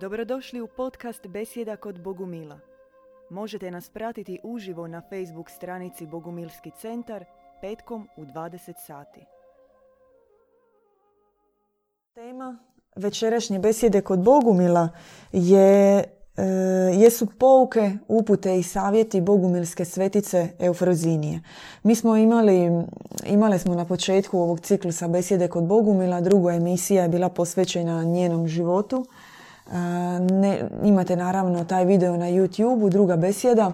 Dobrodošli u podcast Besjeda kod Bogumila. Možete nas pratiti uživo na Facebook stranici Bogumilski centar petkom u 20 sati. Tema večerašnje besjede kod Bogumila je, e, jesu pouke, upute i savjeti Bogumilske svetice Eufrozinije. Mi smo imali, imali smo na početku ovog ciklusa besjede kod Bogumila, druga emisija je bila posvećena njenom životu – ne, imate naravno taj video na YouTube, druga besjeda.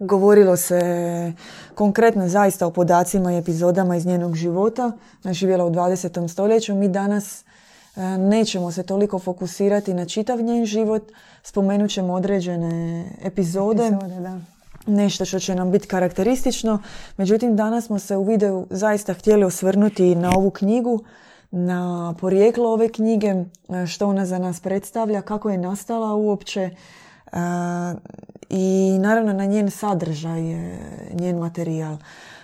Govorilo se konkretno zaista o podacima i epizodama iz njenog života. Živjela u 20. stoljeću. Mi danas nećemo se toliko fokusirati na čitav njen život. Spomenut ćemo određene epizode. epizode da. Nešto što će nam biti karakteristično. Međutim, danas smo se u videu zaista htjeli osvrnuti na ovu knjigu na porijeklo ove knjige, e, što ona za nas predstavlja, kako je nastala uopće e, i naravno na njen sadržaj, njen materijal.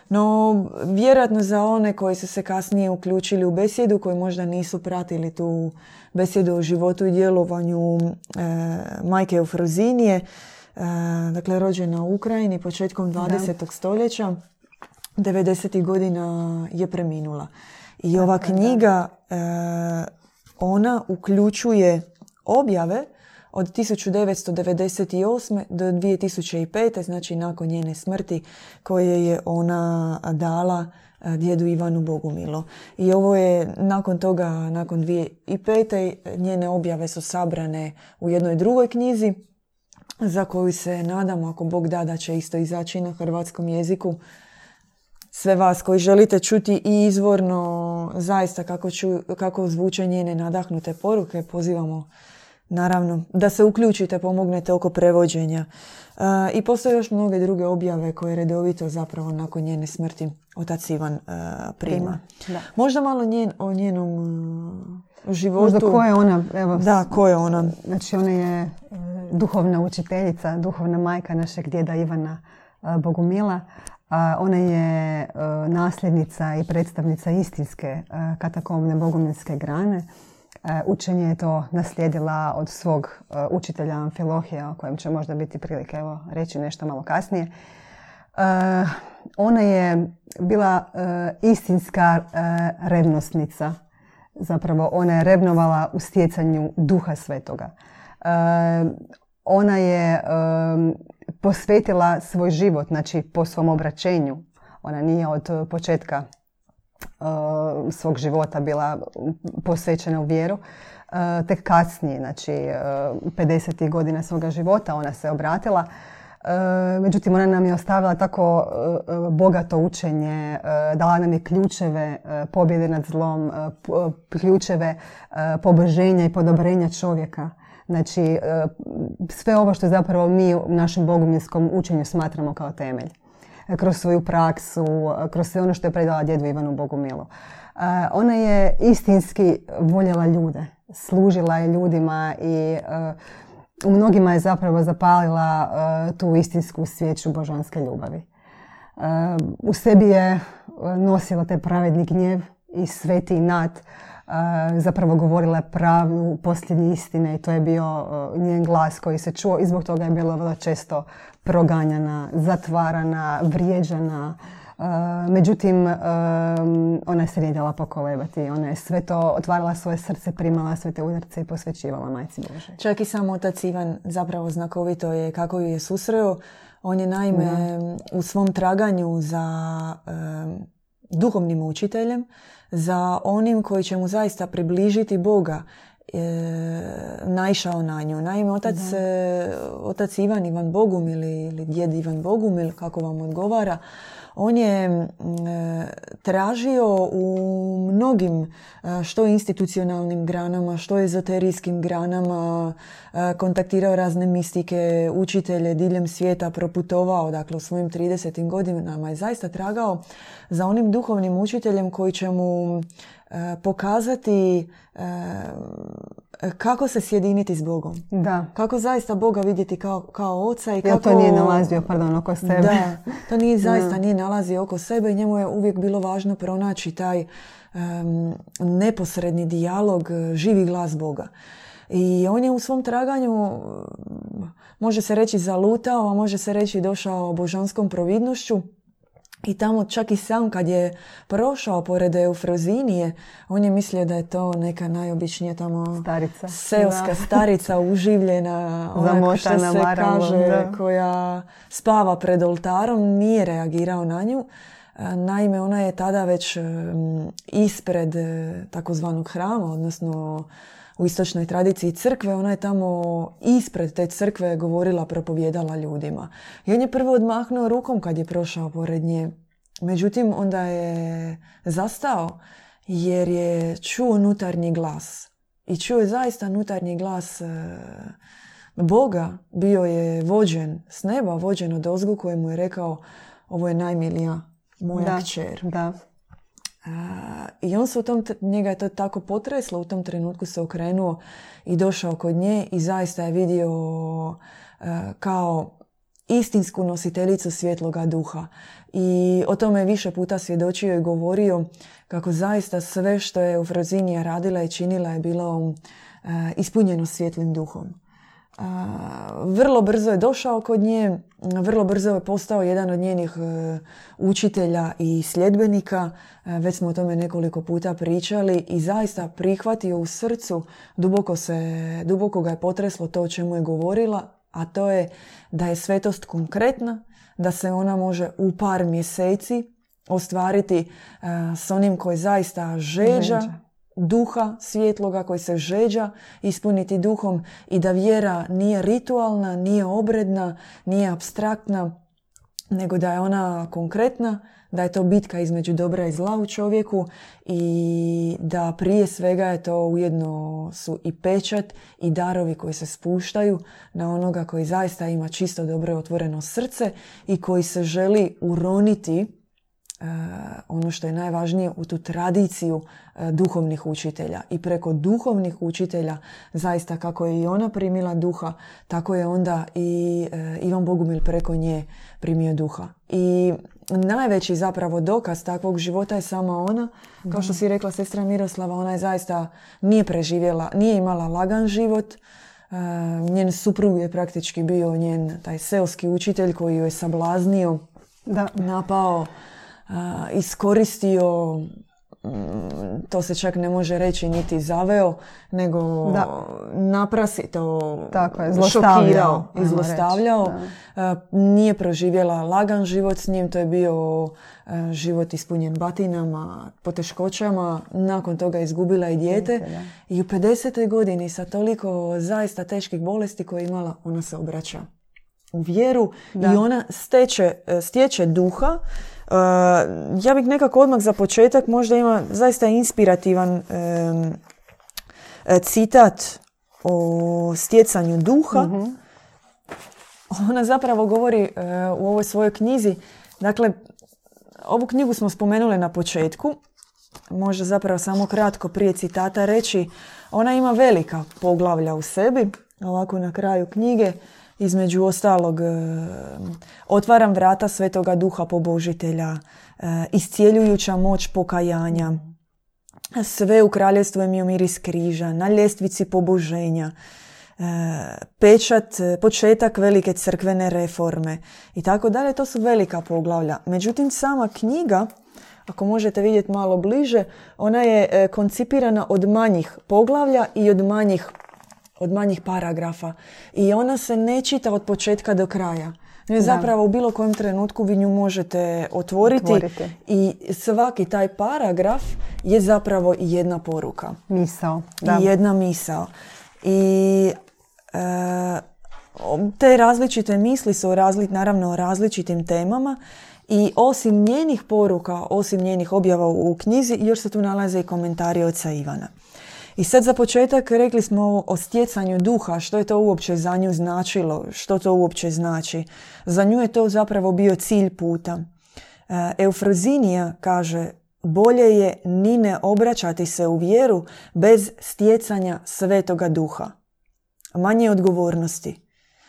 No, vjerojatno za one koji su se kasnije uključili u besjedu, koji možda nisu pratili tu besjedu o životu i djelovanju e, majke Eufrozinije, e, dakle rođena u Ukrajini početkom 20. Da. stoljeća, 90. godina je preminula. I ova knjiga, e, ona uključuje objave od 1998. do 2005. znači nakon njene smrti koje je ona dala e, djedu Ivanu Bogumilo. I ovo je nakon toga, nakon 2005. njene objave su sabrane u jednoj drugoj knjizi za koju se nadamo ako Bog da da će isto izaći na hrvatskom jeziku sve vas koji želite čuti i izvorno zaista kako, ču, kako zvuče njene nadahnute poruke, pozivamo naravno da se uključite, pomognete oko prevođenja. E, I postoje još mnoge druge objave koje redovito zapravo nakon njene smrti otac Ivan uh, prima. Da. Možda malo njen, o njenom uh, životu. Možda ko je ona? Evo, da, ko je ona? Znači ona je duhovna učiteljica, duhovna majka našeg djeda Ivana Bogumila. Ona je e, nasljednica i predstavnica istinske e, katakomne bogumilske grane. E, učenje je to naslijedila od svog učitelja Amfilohija, o kojem će možda biti prilike evo, reći nešto malo kasnije. Ona je bila istinska revnosnica. Zapravo, ona je revnovala u stjecanju duha svetoga. Ona je posvetila svoj život, znači po svom obraćenju. Ona nije od početka uh, svog života bila posvećena u vjeru. Uh, tek kasnije, znači uh, 50. godina svoga života ona se obratila. Međutim, ona nam je ostavila tako bogato učenje, dala nam je ključeve pobjede nad zlom, ključeve poboženja i podobrenja čovjeka. Znači, e, sve ovo što zapravo mi u našem boguminskom učenju smatramo kao temelj. E, kroz svoju praksu, e, kroz sve ono što je predala djedu Ivanu Bogumilu. Ona je istinski voljela ljude, služila je ljudima i u mnogima je zapravo zapalila tu istinsku svijeću božanske ljubavi. U sebi je nosila taj pravedni gnjev i sveti nat zapravo govorila pravu posljednje istine i to je bio njen glas koji se čuo i zbog toga je bila vrlo često proganjana, zatvarana, vrijeđana. Međutim, ona se nije dala pokolebati. Ona je sve to otvarala svoje srce, primala sve te udarce i posvećivala majci Bože. Čak i sam otac Ivan zapravo znakovito je kako ju je susreo. On je naime u svom traganju za duhovnim učiteljem, za onim koji će mu zaista približiti Boga e, naišao na nju. Naime, otac, e, otac Ivan, Ivan Bogumil ili djed Ivan Bogumil, kako vam odgovara, on je e, tražio u mnogim e, što institucionalnim granama, što ezoterijskim granama, e, kontaktirao razne mistike, učitelje diljem svijeta, proputovao, dakle u svojim 30. godinama je zaista tragao za onim duhovnim učiteljem koji će mu pokazati kako se sjediniti s Bogom. Da. Kako zaista Boga vidjeti kao, kao oca i kako... to nije nalazio, pardon, oko sebe. Da, to nije zaista nije nalazio oko sebe i njemu je uvijek bilo važno pronaći taj neposredni dijalog, živi glas Boga. I on je u svom traganju, može se reći zalutao, a može se reći došao božanskom providnošću. I tamo čak i sam kad je prošao pored Eufrozinije, on je mislio da je to neka najobičnija tamo starica. seoska starica uživljena, ona što se kaže, koja spava pred oltarom, nije reagirao na nju. Naime, ona je tada već ispred e, takozvanog hrama, odnosno u istočnoj tradiciji crkve, ona je tamo ispred te crkve govorila, propovjedala ljudima. I on je prvo odmahnuo rukom kad je prošao pored nje. Međutim, onda je zastao jer je čuo unutarnji glas. I čuo je zaista unutarnji glas e, Boga. Bio je vođen s neba, vođen od ozgu koji mu je rekao ovo je najmilija moja da, kćer. Da. I on se u tom, njega je to tako potreslo, u tom trenutku se okrenuo i došao kod nje i zaista je vidio kao istinsku nositeljicu svjetloga duha. I o tome je više puta svjedočio i govorio kako zaista sve što je u Frozinija radila i činila je bilo ispunjeno svjetlim duhom vrlo brzo je došao kod nje, vrlo brzo je postao jedan od njenih e, učitelja i sljedbenika. E, već smo o tome nekoliko puta pričali i zaista prihvatio u srcu, duboko, se, duboko ga je potreslo to o čemu je govorila, a to je da je svetost konkretna, da se ona može u par mjeseci ostvariti e, s onim koji zaista žeđa, duha svjetloga koji se žeđa ispuniti duhom i da vjera nije ritualna, nije obredna, nije abstraktna, nego da je ona konkretna, da je to bitka između dobra i zla u čovjeku i da prije svega je to ujedno su i pečat i darovi koji se spuštaju na onoga koji zaista ima čisto dobro otvoreno srce i koji se želi uroniti ono što je najvažnije u tu tradiciju e, duhovnih učitelja. I preko duhovnih učitelja, zaista kako je i ona primila duha, tako je onda i e, Ivan Bogumil preko nje primio duha. I najveći zapravo dokaz takvog života je sama ona. Kao što si rekla sestra Miroslava, ona je zaista nije preživjela, nije imala lagan život. Njen suprug je praktički bio njen taj seoski učitelj koji ju je sablaznio, da. napao iskoristio mm, to se čak ne može reći niti zaveo, nego da. naprasito Tako je, šokirao i zlostavljao. Nije proživjela lagan život s njim, to je bio život ispunjen batinama, poteškoćama. Nakon toga izgubila i dijete. I u 50. godini sa toliko zaista teških bolesti koje je imala, ona se obraća u vjeru i ona steče, stječe duha ja bih nekako odmah za početak možda ima zaista inspirativan citat o stjecanju duha. Mhm. Ona zapravo govori e, u ovoj svojoj knjizi, dakle, ovu knjigu smo spomenuli na početku, možda zapravo samo kratko prije citata reći, ona ima velika poglavlja u sebi, ovako na kraju knjige, između ostalog e, otvaram vrata svetoga duha pobožitelja, e, iscijeljujuća moć pokajanja, sve u kraljevstvu je mi miris križa, na ljestvici poboženja, e, pečat, početak velike crkvene reforme i tako dalje. To su velika poglavlja. Međutim, sama knjiga, ako možete vidjeti malo bliže, ona je koncipirana od manjih poglavlja i od manjih od manjih paragrafa i ona se ne čita od početka do kraja. Ne, zapravo u bilo kojem trenutku vi nju možete otvoriti, otvoriti, i svaki taj paragraf je zapravo jedna poruka. Misao. Da. I jedna misao. I e, te različite misli su razli, naravno o različitim temama i osim njenih poruka, osim njenih objava u knjizi, još se tu nalaze i komentari oca Ivana. I sad za početak rekli smo o stjecanju duha, što je to uopće za nju značilo, što to uopće znači. Za nju je to zapravo bio cilj puta. E, Eufrozinija kaže, bolje je ni ne obraćati se u vjeru bez stjecanja svetoga duha. Manje odgovornosti.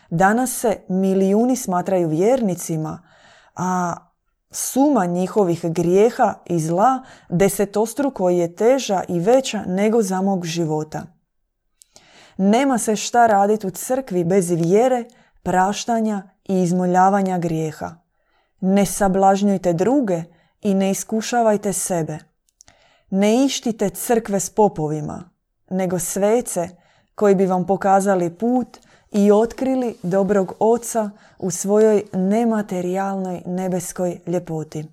Danas se milijuni smatraju vjernicima, a suma njihovih grijeha i zla desetostruko je teža i veća nego za mog života. Nema se šta raditi u crkvi bez vjere, praštanja i izmoljavanja grijeha. Ne sablažnjujte druge i ne iskušavajte sebe. Ne ištite crkve s popovima, nego svece koji bi vam pokazali put i otkrili dobrog oca u svojoj nematerijalnoj nebeskoj ljepoti.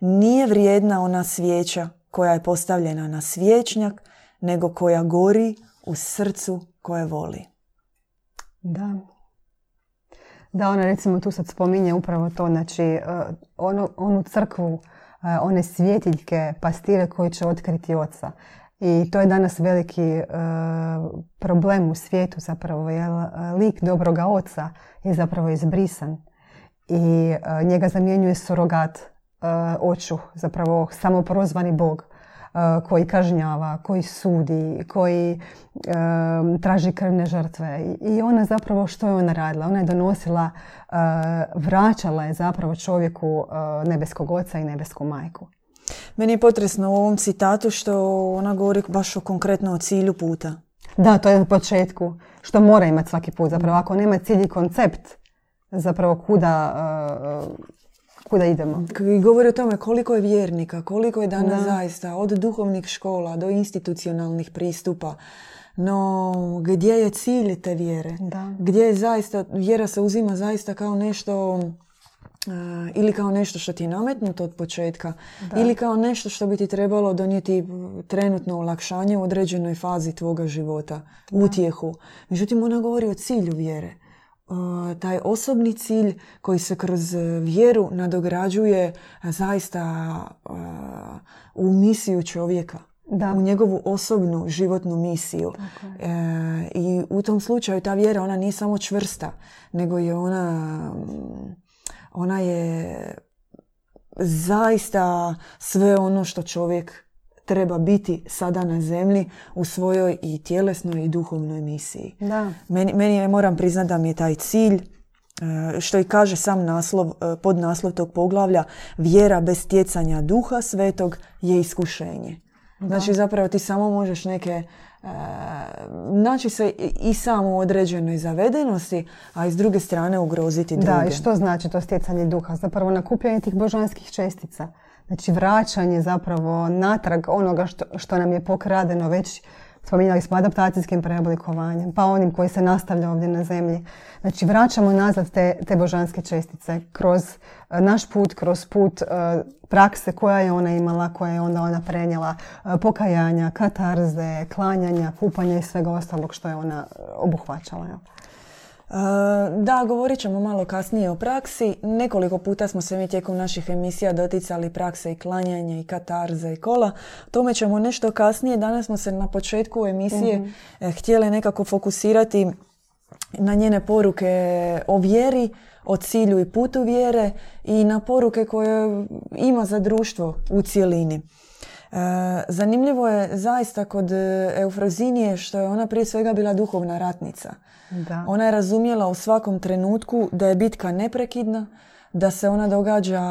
Nije vrijedna ona svijeća koja je postavljena na svječnjak, nego koja gori u srcu koje voli. Da. Da, ona recimo tu sad spominje upravo to, znači e, onu, onu crkvu, e, one svjetiljke, pastire koji će otkriti oca. I to je danas veliki e, problem u svijetu zapravo, jer lik dobroga oca je zapravo izbrisan i njega zamjenjuje surogat oču, zapravo samoprozvani bog koji kažnjava, koji sudi, koji traži krvne žrtve. I ona zapravo što je ona radila? Ona je donosila, vraćala je zapravo čovjeku nebeskog oca i nebesku majku. Meni je potresno u ovom citatu što ona govori baš o konkretno o cilju puta. Da, to je na početku. Što mora imati svaki put. Zapravo ako nema cilj i koncept, zapravo kuda kuda idemo. I govori o tome koliko je vjernika, koliko je danas zaista od duhovnih škola do institucionalnih pristupa. No, gdje je cilj te vjere? Da. Gdje je zaista, vjera se uzima zaista kao nešto ili kao nešto što ti je nametnuto od početka ili kao nešto što bi ti trebalo donijeti trenutno olakšanje u određenoj fazi tvoga života, utjehu. Međutim, ona govori o cilju vjere taj osobni cilj koji se kroz vjeru nadograđuje zaista u misiju čovjeka. Da. u njegovu osobnu životnu misiju. E, I u tom slučaju ta vjera ona nije samo čvrsta, nego je ona ona je zaista sve ono što čovjek treba biti sada na zemlji u svojoj i tjelesnoj i duhovnoj misiji. Da. Meni, meni je, moram priznati da mi je taj cilj e, što i kaže sam naslov, e, pod naslov tog poglavlja, vjera bez stjecanja duha svetog je iskušenje. Znači zapravo ti samo možeš neke naći se i samo u određenoj zavedenosti, a i s druge strane ugroziti druge. Da, i što znači to stjecanje duha? Zapravo nakupljanje tih božanskih čestica. Znači vraćanje zapravo natrag onoga što, što nam je pokradeno već spominjali smo adaptacijskim preoblikovanjem, pa onim koji se nastavlja ovdje na zemlji. Znači vraćamo nazad te, te božanske čestice kroz e, naš put, kroz put e, prakse koja je ona imala, koja je onda ona prenijela, e, pokajanja, katarze, klanjanja, kupanja i svega ostalog što je ona obuhvaćala. Da, govorit ćemo malo kasnije o praksi. Nekoliko puta smo se mi tijekom naših emisija doticali prakse i klanjanja i katarze i kola. Tome ćemo nešto kasnije. Danas smo se na početku emisije mm htjeli nekako fokusirati na njene poruke o vjeri, o cilju i putu vjere i na poruke koje ima za društvo u cijelini. E, zanimljivo je zaista kod Eufrozinije što je ona prije svega bila duhovna ratnica. Da. Ona je razumjela u svakom trenutku da je bitka neprekidna, da se ona događa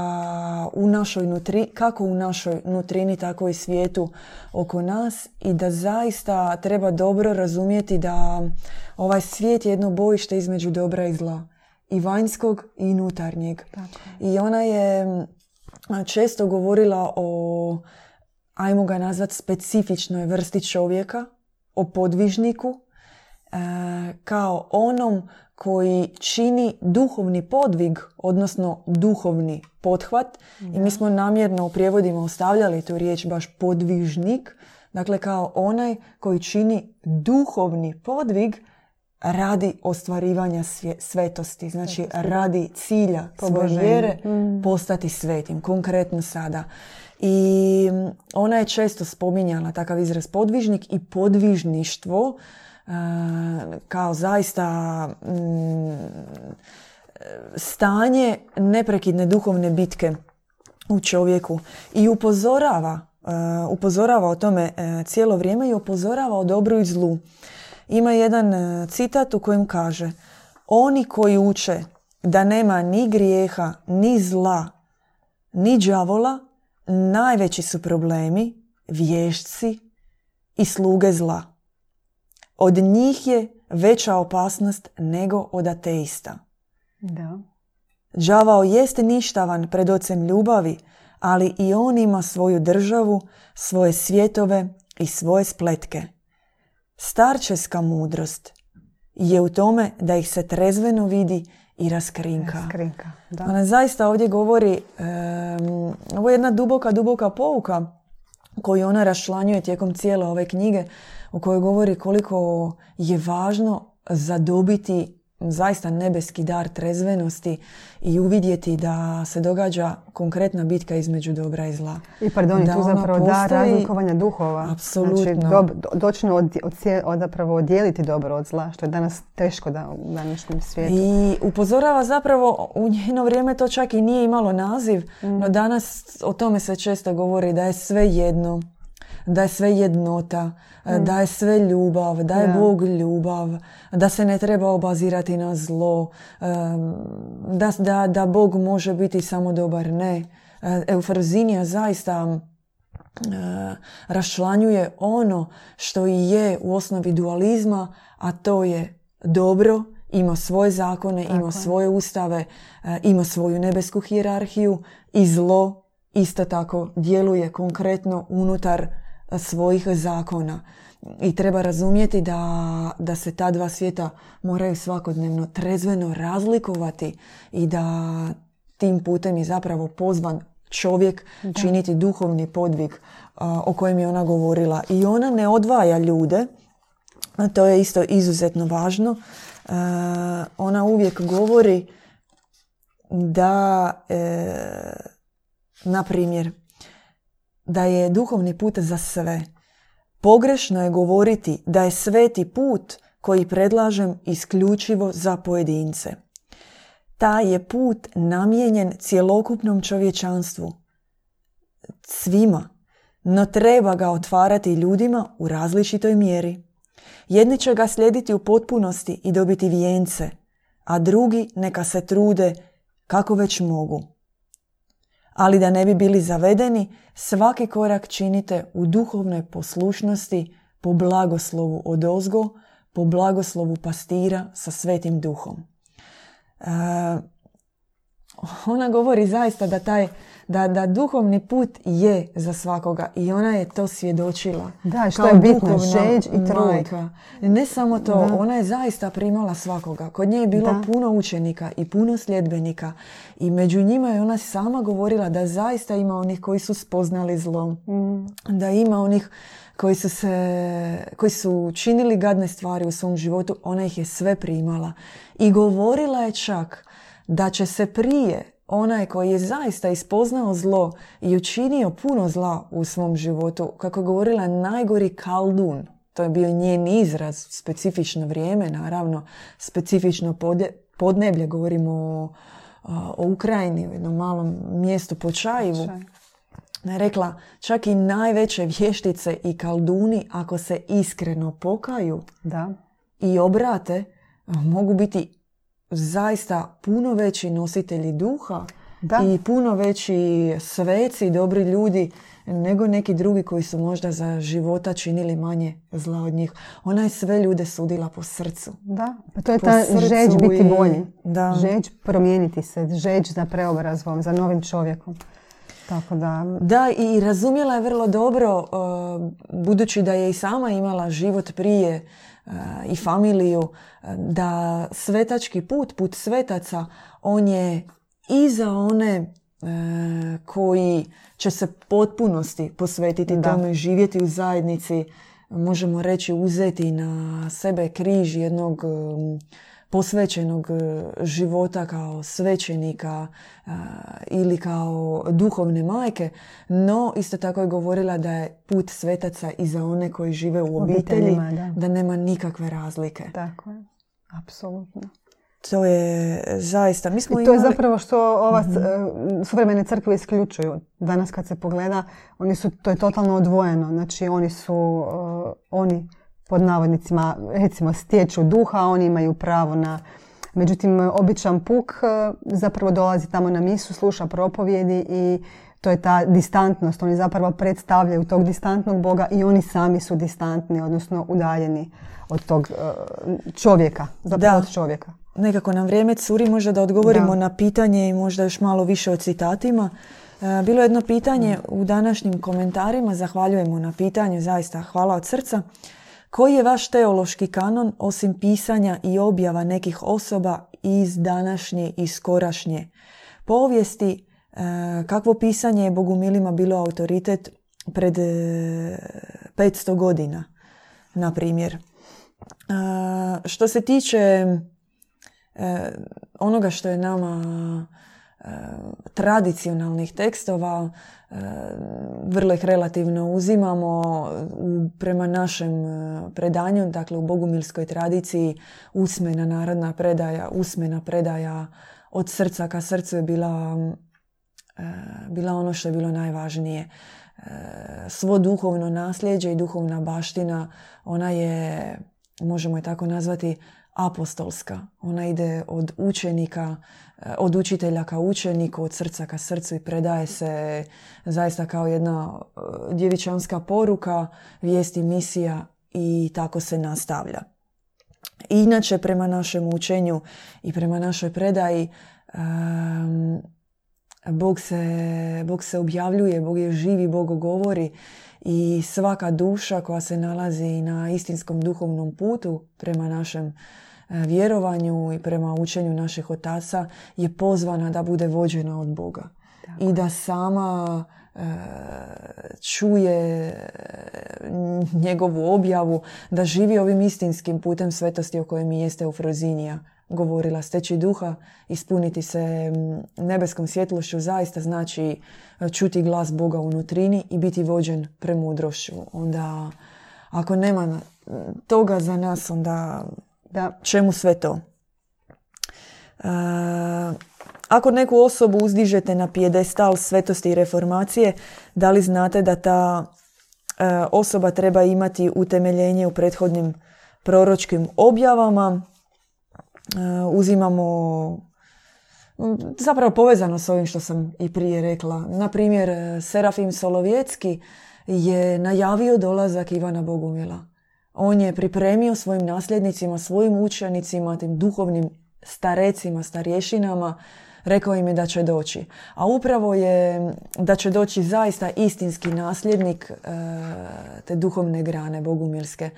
u našoj nutri, kako u našoj nutrini, tako i svijetu oko nas i da zaista treba dobro razumjeti da ovaj svijet je jedno bojište između dobra i zla. I vanjskog i unutarnjeg. I ona je često govorila o, ajmo ga nazvati, specifičnoj vrsti čovjeka, o podvižniku, E, kao onom koji čini duhovni podvig, odnosno duhovni pothvat. I mi smo namjerno u prijevodima ostavljali tu riječ baš podvižnik. Dakle, kao onaj koji čini duhovni podvig radi ostvarivanja svetosti. Znači, radi cilja svoje vjere mm. postati svetim. Konkretno sada. I ona je često spominjala takav izraz podvižnik i podvižništvo kao zaista mm, stanje neprekidne duhovne bitke u čovjeku i upozorava upozorava o tome e, cijelo vrijeme i upozorava o dobru i zlu. Ima jedan e, citat u kojem kaže Oni koji uče da nema ni grijeha, ni zla, ni đavola, najveći su problemi, vješci i sluge zla. od njih je veća opasnost nego od ateista. Da. Đavao jeste ništavan pred ocem ljubavi, ali i on ima svoju državu, svoje svjetove i svoje spletke. Starčeska mudrost je u tome da ih se trezveno vidi i raskrinka. Raskrinka, da. Ona zaista ovdje govori, ovo je jedna duboka, duboka pouka koju ona rašlanjuje tijekom cijele ove knjige u kojoj govori koliko je važno zadobiti zaista nebeski dar trezvenosti i uvidjeti da se događa konkretna bitka između dobra i zla. I pardon, da tu zapravo da razlikovanja duhova. Apsolutno. Znači, dob, dočno od, od, zapravo odijeliti dobro od zla, što je danas teško da u današnjem svijetu. I upozorava zapravo, u njeno vrijeme to čak i nije imalo naziv, mm. no danas o tome se često govori da je sve jedno da je sve jednota, mm. da je sve ljubav, da je Bog ljubav, da se ne treba obazirati na zlo, da, da, da Bog može biti samo dobar. Ne. E, Eufrozinija zaista rašlanjuje ono što i je u osnovi dualizma, a to je dobro, ima svoje zakone, ima svoje ustave, e, ima svoju nebesku hijerarhiju i zlo isto tako djeluje konkretno unutar svojih zakona. I treba razumjeti da, da se ta dva svijeta moraju svakodnevno trezveno razlikovati i da tim putem je zapravo pozvan čovjek činiti duhovni podvig o kojem je ona govorila. I ona ne odvaja ljude, a to je isto izuzetno važno. ona uvijek govori da, e, na primjer, da je duhovni put za sve. Pogrešno je govoriti da je sveti put koji predlažem isključivo za pojedince. Taj je put namijenjen cjelokupnom čovječanstvu, svima, no treba ga otvarati ljudima u različitoj mjeri. Jedni će ga slijediti u potpunosti i dobiti vijence, a drugi neka se trude kako već mogu ali da ne bi bili zavedeni, svaki korak činite u duhovnoj poslušnosti po blagoslovu od ozgo, po blagoslovu pastira sa svetim duhom. E, ona govori zaista da taj da, da duhovni put je za svakoga i ona je to svjedočila. Da, što je bitno, žeđ i trud. Ne samo to, ona je zaista primala svakoga. Kod nje je bilo puno učenika i puno sljedbenika i među njima je ona sama govorila da zaista ima onih koji su spoznali zlo. Mm. Da ima onih koji su, se, koji su činili gadne stvari u svom životu, ona ih je sve primala. I govorila je čak da će se prije onaj koji je zaista ispoznao zlo i učinio puno zla u svom životu, kako je govorila najgori kaldun, to je bio njen izraz, specifično vrijeme, naravno, specifično podneblje, govorimo o, o Ukrajini, u jednom malom mjestu po Čajivu. Je rekla, čak i najveće vještice i kalduni, ako se iskreno pokaju da. i obrate, mogu biti zaista puno veći nositelji duha da. i puno veći sveci, dobri ljudi nego neki drugi koji su možda za života činili manje zla od njih. Ona je sve ljude sudila po srcu. Da, pa to je ta žeđ biti bolji. Da. Žeđ promijeniti se, žeđ za preobrazvom, za novim čovjekom. Tako da... Da, i razumjela je vrlo dobro, uh, budući da je i sama imala život prije i familiju, da svetački put, put svetaca, on je i za one e, koji će se potpunosti posvetiti da. tome, živjeti u zajednici, možemo reći uzeti na sebe križ jednog posvećenog e, života kao svećenika e, ili kao duhovne majke, no isto tako je govorila da je put svetaca i za one koji žive u obitelji, da. nema nikakve razlike. Tako je, apsolutno. To je zaista... Mi smo I to je zapravo što ova mm suvremene crkve isključuju. Danas kad se pogleda, oni su, to je totalno odvojeno. Znači oni su, oni pod navodnicima recimo stječu duha, oni imaju pravo na Međutim, običan puk e, zapravo dolazi tamo na misu, sluša propovjedi i to je ta distantnost. Oni zapravo predstavljaju tog distantnog Boga i oni sami su distantni, odnosno udaljeni od tog e, čovjeka, zapravo od čovjeka. Nekako nam vrijeme curi možda da odgovorimo na pitanje i možda još malo više o citatima. E, bilo je jedno pitanje u današnjim komentarima, zahvaljujemo na pitanju, zaista hvala od srca. Koji je vaš teološki kanon osim pisanja i objava nekih osoba iz današnje i skorašnje povijesti? E, kakvo pisanje je Bogumilima bilo autoritet pred 500 godina, na primjer? Što se tiče e, onoga što je nama e, tradicionalnih tekstova, e, vrlo ih relativno uzimamo prema našem predanju, dakle u bogumilskoj tradiciji usmena narodna predaja, usmena predaja od srca ka srcu je bila, bila ono što je bilo najvažnije. Svo duhovno nasljeđe i duhovna baština, ona je možemo je tako nazvati, apostolska. Ona ide od učenika, od učitelja ka učeniku, od srca ka srcu i predaje se zaista kao jedna eh, djevičanska poruka, vijesti, misija i tako se nastavlja. Inače, prema našem učenju i prema našoj predaji, ehm, Bog se, Bog se objavljuje, Bog je živi, Bog govori i svaka duša koja se nalazi na istinskom duhovnom putu prema našem e, vjerovanju i prema učenju naših otaca je pozvana da bude vođena od Boga. I da sama e, čuje e, njegovu objavu, da živi ovim istinskim putem svetosti o kojem mi jeste u Frozinija govorila. Steći duha, ispuniti se nebeskom svjetlošću zaista znači e, čuti glas Boga u nutrini i biti vođen premudrošću. Onda ako nema toga za nas, onda da. čemu sve to? E, ako neku osobu uzdižete na pijedestal svetosti i reformacije, da li znate da ta e, osoba treba imati utemeljenje u prethodnim proročkim objavama Eh, uzimamo zapravo povezano s ovim što sam i prije rekla. Na primjer, Serafim Solovjetski je najavio dolazak Ivana Bogumila. On je pripremio svojim nasljednicima, svojim učenicima, tim duhovnim starecima, starješinama, rekao im je da će doći. A upravo je da će doći zaista istinski nasljednik eh, te duhovne grane bogumilske.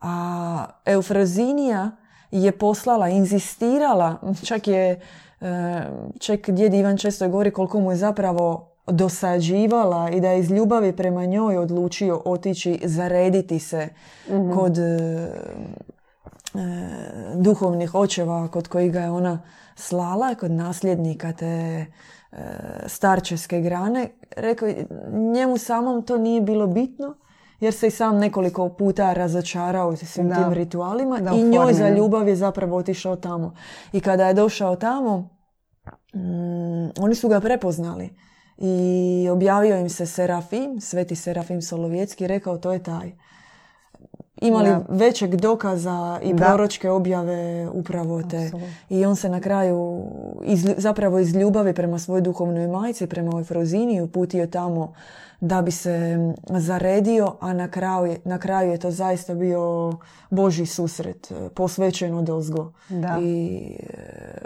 A Eufrazinija je poslala, inzistirala, čak je, e, čak djed Ivan često govori koliko mu je zapravo dosađivala i da je iz ljubavi prema njoj odlučio otići zarediti se mhm. kod e, e, duhovnih očeva kod kojih ga je ona slala, kod nasljednika te starčeske grane. Rekao, njemu samom to nije bilo bitno, jer se i sam nekoliko puta razočarao svim tim ritualima i njoj za ljubav je zapravo otišao tamo. I kada je došao tamo, mm, oni su ga prepoznali i objavio im se Serafim, sveti Serafim Solovjetski, rekao to je taj. Imali većeg dokaza i proročke objave upravo te. I on se na kraju zapravo iz ljubavi prema svojoj duhovnoj majci, prema ovoj Frozini uputio tamo da bi se zaredio, a na kraju, na kraju je to zaista bio Boži susret, e, posvećen od ozgo i e,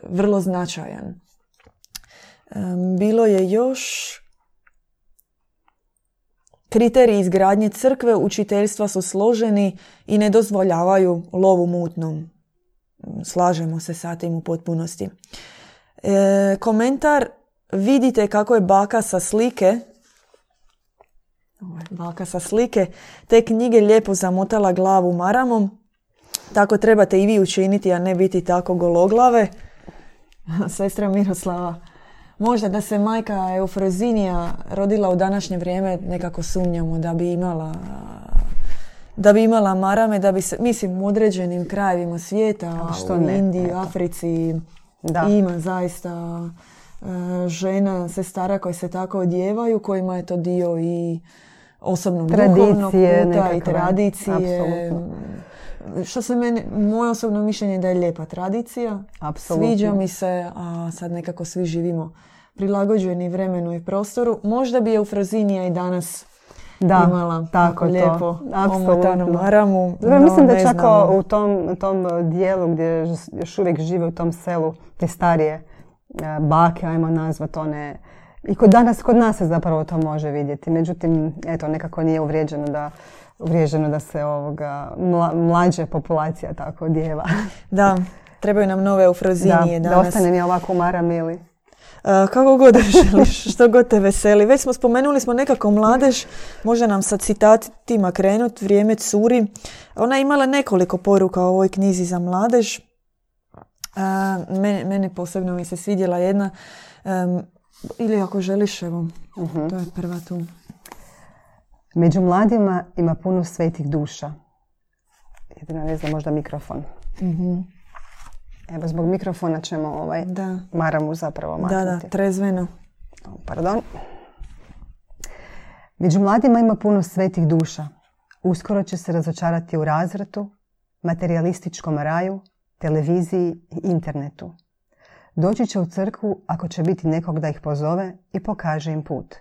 vrlo značajan. Bilo je još Kriteriji izgradnje crkve učiteljstva su složeni i ne dozvoljavaju lovu mutnom. Slažemo se sa tim u potpunosti. E, komentar vidite kako je baka sa slike baka sa slike te knjige lijepo zamotala glavu maramom. Tako trebate i vi učiniti, a ne biti tako gologlave. Sestra Miroslava, možda da se majka Eufrozinija rodila u današnje vrijeme, nekako sumnjamo da bi imala da bi imala marame, da bi se, mislim, u određenim krajevima svijeta, što u Indiji, Africi, da. ima zaista e, žena, sestara koje se tako odjevaju, kojima je to dio i osobnog duhovnog puta i tradicije. Apsolutno. Što se meni, moje osobno mišljenje je da je lijepa tradicija. Apsolutno. Sviđa mi se, a sad nekako svi živimo prilagođeni vremenu i prostoru. Možda bi Eufrozinija i danas da, imala tako lijepo omotanu maramu. mislim da čak u tom, tom dijelu gdje još uvijek žive u tom selu te starije e, bake, ajmo nazvat one i kod danas, kod nas se zapravo to može vidjeti. Međutim, eto, nekako nije uvrijeđeno da uvriježeno da se ovoga mla, mlađa populacija tako djeva. Da, trebaju nam nove eufrozinije da, danas. Da ostane mi ovako maram ili... kako god želiš, što god te veseli. Već smo spomenuli smo nekako mladež, može nam sa citatima krenut, vrijeme curi. Ona je imala nekoliko poruka u ovoj knjizi za mladež. mene, mene posebno mi se svidjela jedna, ili ako želiš, evo, uh to je prva tu. Među mladima ima puno svetih duša. Jedino ne znam, možda mikrofon. uh Evo, zbog mikrofona ćemo ovaj da. maramu zapravo maknuti. Da, da, trezveno. pardon. Među mladima ima puno svetih duša. Uskoro će se razočarati u razvratu, materialističkom raju, televiziji i internetu. Doći će u crkvu ako će biti nekog da ih pozove i pokaže im put.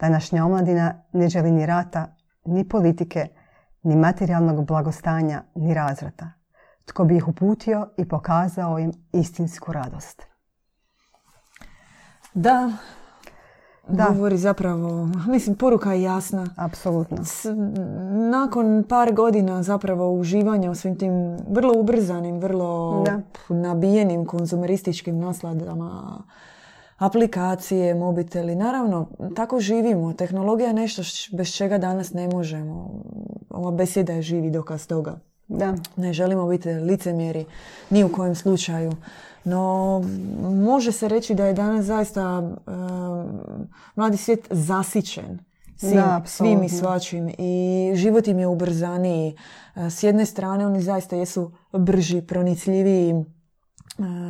Današnja omladina ne želi ni rata, ni politike, ni materijalnog blagostanja, ni razvrata. Tko bi ih uputio i pokazao im istinsku radost. Da, da. govori zapravo, mislim, poruka je jasna. Apsolutno. nakon par godina zapravo uživanja u svim tim vrlo ubrzanim, vrlo da. nabijenim konzumerističkim nasladama, aplikacije, mobiteli. Naravno, tako živimo. Tehnologija je nešto bez čega danas ne možemo. Ova besjeda je živi dokaz toga. Da. Ne želimo biti licemjeri ni u kojem slučaju. No, može se reći da je danas zaista uh, mladi svijet zasićen svim, svim i svačim i život im je ubrzaniji. Uh, s jedne strane oni zaista jesu brži, pronicljiviji,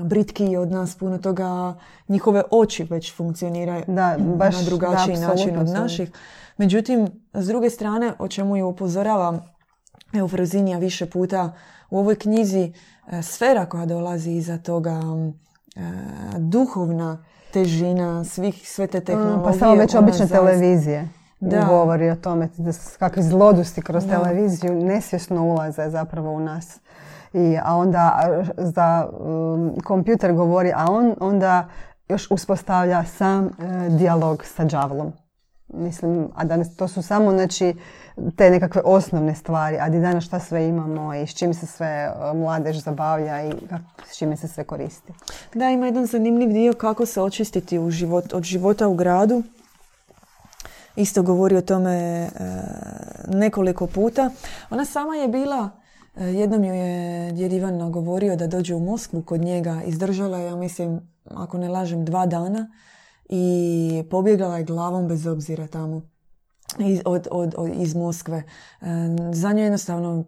britkiji od nas, puno toga, njihove oči već funkcioniraju da, baš, na drugačiji način od naših. Međutim, s druge strane, o čemu je upozorava Eufrozinija više puta u ovoj knjizi, E, sfera koja dolazi iza toga, e, duhovna težina svih, sve te tehnologije. Pa samo već obične televizije da. govori o tome da kakve zlodusti kroz televiziju nesvjesno ulaze zapravo u nas. I, a onda za um, kompjuter govori, a on onda još uspostavlja sam e, dijalog sa đavlom. Mislim, a danas to su samo znači, te nekakve osnovne stvari, a di danas šta sve imamo i s čim se sve e, mladež zabavlja i s čime se sve koristi. Da, ima jedan zanimljiv dio kako se očistiti u život, od života u gradu. Isto govori o tome e, nekoliko puta. Ona sama je bila, jednom ju je djed Ivan nagovorio da dođe u Moskvu kod njega. Izdržala je, ja mislim, ako ne lažem, dva dana i pobjegala je glavom bez obzira tamo iz, od, od, od, iz Moskve. E, za nju jednostavno